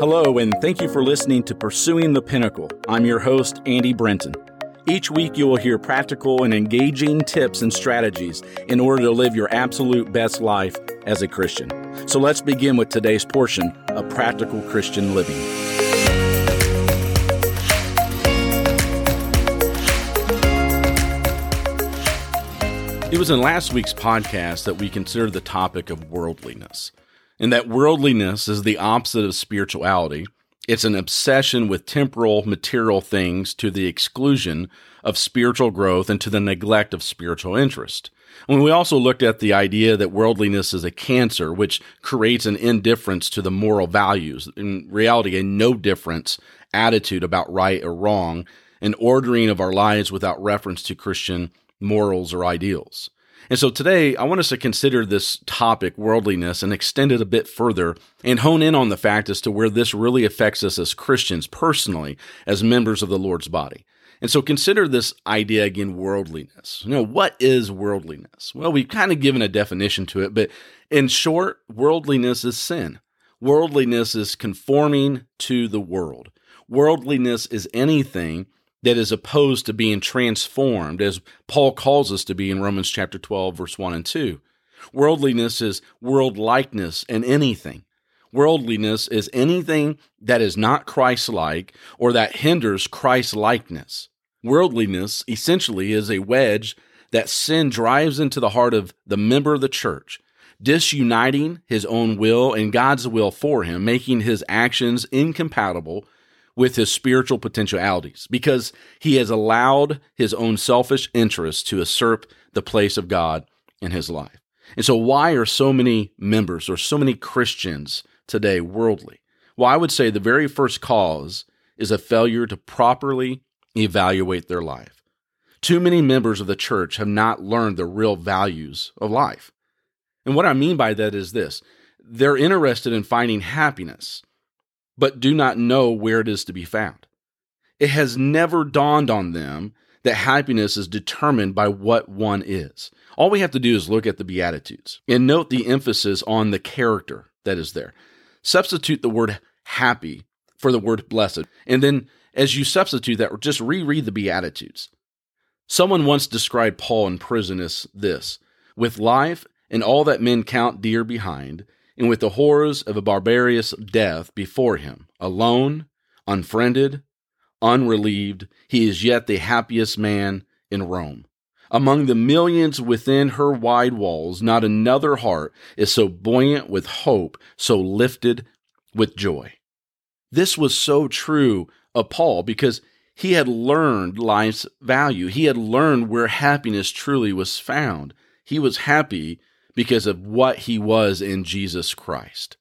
Hello, and thank you for listening to Pursuing the Pinnacle. I'm your host, Andy Brenton. Each week, you will hear practical and engaging tips and strategies in order to live your absolute best life as a Christian. So let's begin with today's portion of Practical Christian Living. It was in last week's podcast that we considered the topic of worldliness and that worldliness is the opposite of spirituality. It's an obsession with temporal, material things to the exclusion of spiritual growth and to the neglect of spiritual interest. And we also looked at the idea that worldliness is a cancer, which creates an indifference to the moral values. In reality, a no difference attitude about right or wrong, an ordering of our lives without reference to Christian morals or ideals. And so today, I want us to consider this topic, worldliness, and extend it a bit further and hone in on the fact as to where this really affects us as Christians personally, as members of the Lord's body. And so consider this idea again, worldliness. You know, what is worldliness? Well, we've kind of given a definition to it, but in short, worldliness is sin. Worldliness is conforming to the world. Worldliness is anything that is opposed to being transformed, as Paul calls us to be in Romans chapter 12, verse 1 and 2. Worldliness is world likeness in anything. Worldliness is anything that is not Christ like or that hinders Christ likeness. Worldliness essentially is a wedge that sin drives into the heart of the member of the church, disuniting his own will and God's will for him, making his actions incompatible with his spiritual potentialities because he has allowed his own selfish interests to usurp the place of God in his life. And so, why are so many members or so many Christians today worldly? Well, I would say the very first cause is a failure to properly evaluate their life. Too many members of the church have not learned the real values of life. And what I mean by that is this they're interested in finding happiness but do not know where it is to be found. It has never dawned on them that happiness is determined by what one is. All we have to do is look at the Beatitudes and note the emphasis on the character that is there. Substitute the word happy for the word blessed. And then as you substitute that, just reread the Beatitudes. Someone once described Paul in prison as this with life and all that men count dear behind, and with the horrors of a barbarous death before him, alone, unfriended, unrelieved, he is yet the happiest man in Rome. Among the millions within her wide walls, not another heart is so buoyant with hope, so lifted with joy. This was so true of Paul because he had learned life's value. He had learned where happiness truly was found. He was happy because of what he was in Jesus Christ.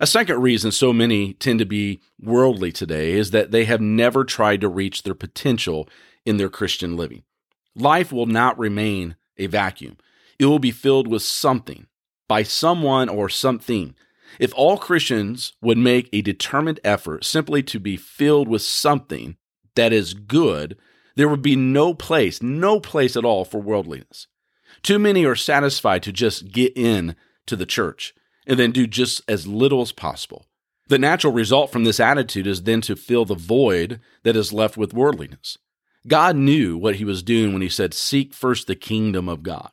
A second reason so many tend to be worldly today is that they have never tried to reach their potential in their Christian living. Life will not remain a vacuum, it will be filled with something, by someone or something. If all Christians would make a determined effort simply to be filled with something that is good, there would be no place, no place at all for worldliness. Too many are satisfied to just get in to the church and then do just as little as possible. The natural result from this attitude is then to fill the void that is left with worldliness. God knew what he was doing when he said, Seek first the kingdom of God.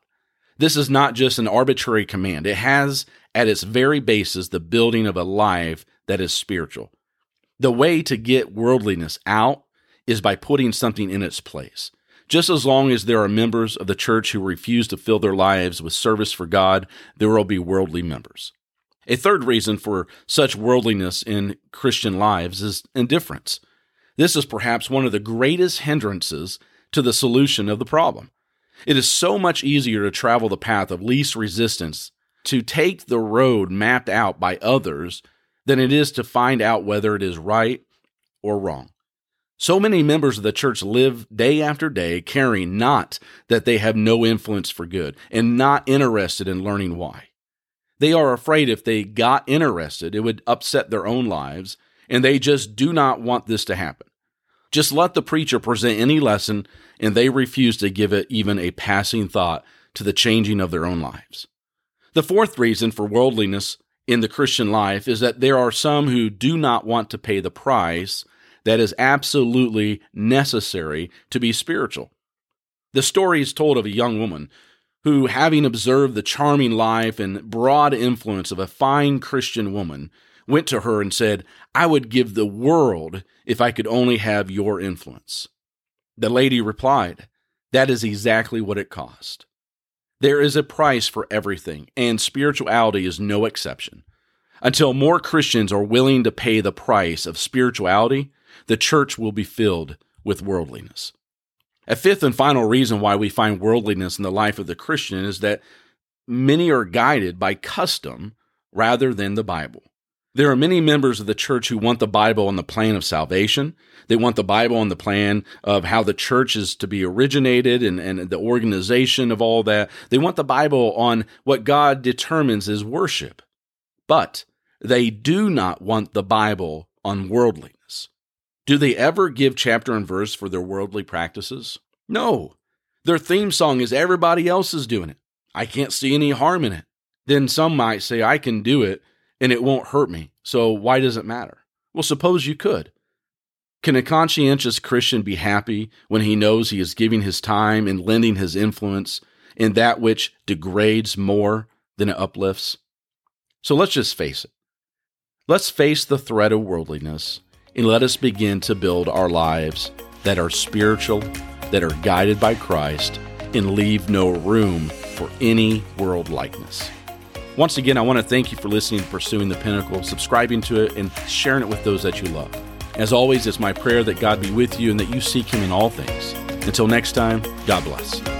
This is not just an arbitrary command, it has at its very basis the building of a life that is spiritual. The way to get worldliness out is by putting something in its place. Just as long as there are members of the church who refuse to fill their lives with service for God, there will be worldly members. A third reason for such worldliness in Christian lives is indifference. This is perhaps one of the greatest hindrances to the solution of the problem. It is so much easier to travel the path of least resistance, to take the road mapped out by others, than it is to find out whether it is right or wrong. So many members of the church live day after day caring not that they have no influence for good and not interested in learning why. They are afraid if they got interested, it would upset their own lives, and they just do not want this to happen. Just let the preacher present any lesson, and they refuse to give it even a passing thought to the changing of their own lives. The fourth reason for worldliness in the Christian life is that there are some who do not want to pay the price that is absolutely necessary to be spiritual. The story is told of a young woman who, having observed the charming life and broad influence of a fine Christian woman, went to her and said, I would give the world if I could only have your influence. The lady replied, That is exactly what it cost. There is a price for everything, and spirituality is no exception. Until more Christians are willing to pay the price of spirituality, the church will be filled with worldliness. A fifth and final reason why we find worldliness in the life of the Christian is that many are guided by custom rather than the Bible. There are many members of the church who want the Bible on the plan of salvation. They want the Bible on the plan of how the church is to be originated and, and the organization of all that. They want the Bible on what God determines is worship. But they do not want the Bible on worldliness. Do they ever give chapter and verse for their worldly practices? No. Their theme song is everybody else is doing it. I can't see any harm in it. Then some might say, I can do it and it won't hurt me. So why does it matter? Well, suppose you could. Can a conscientious Christian be happy when he knows he is giving his time and lending his influence in that which degrades more than it uplifts? So let's just face it. Let's face the threat of worldliness and let us begin to build our lives that are spiritual, that are guided by Christ, and leave no room for any world likeness. Once again, I want to thank you for listening to Pursuing the Pinnacle, subscribing to it, and sharing it with those that you love. As always, it's my prayer that God be with you and that you seek Him in all things. Until next time, God bless.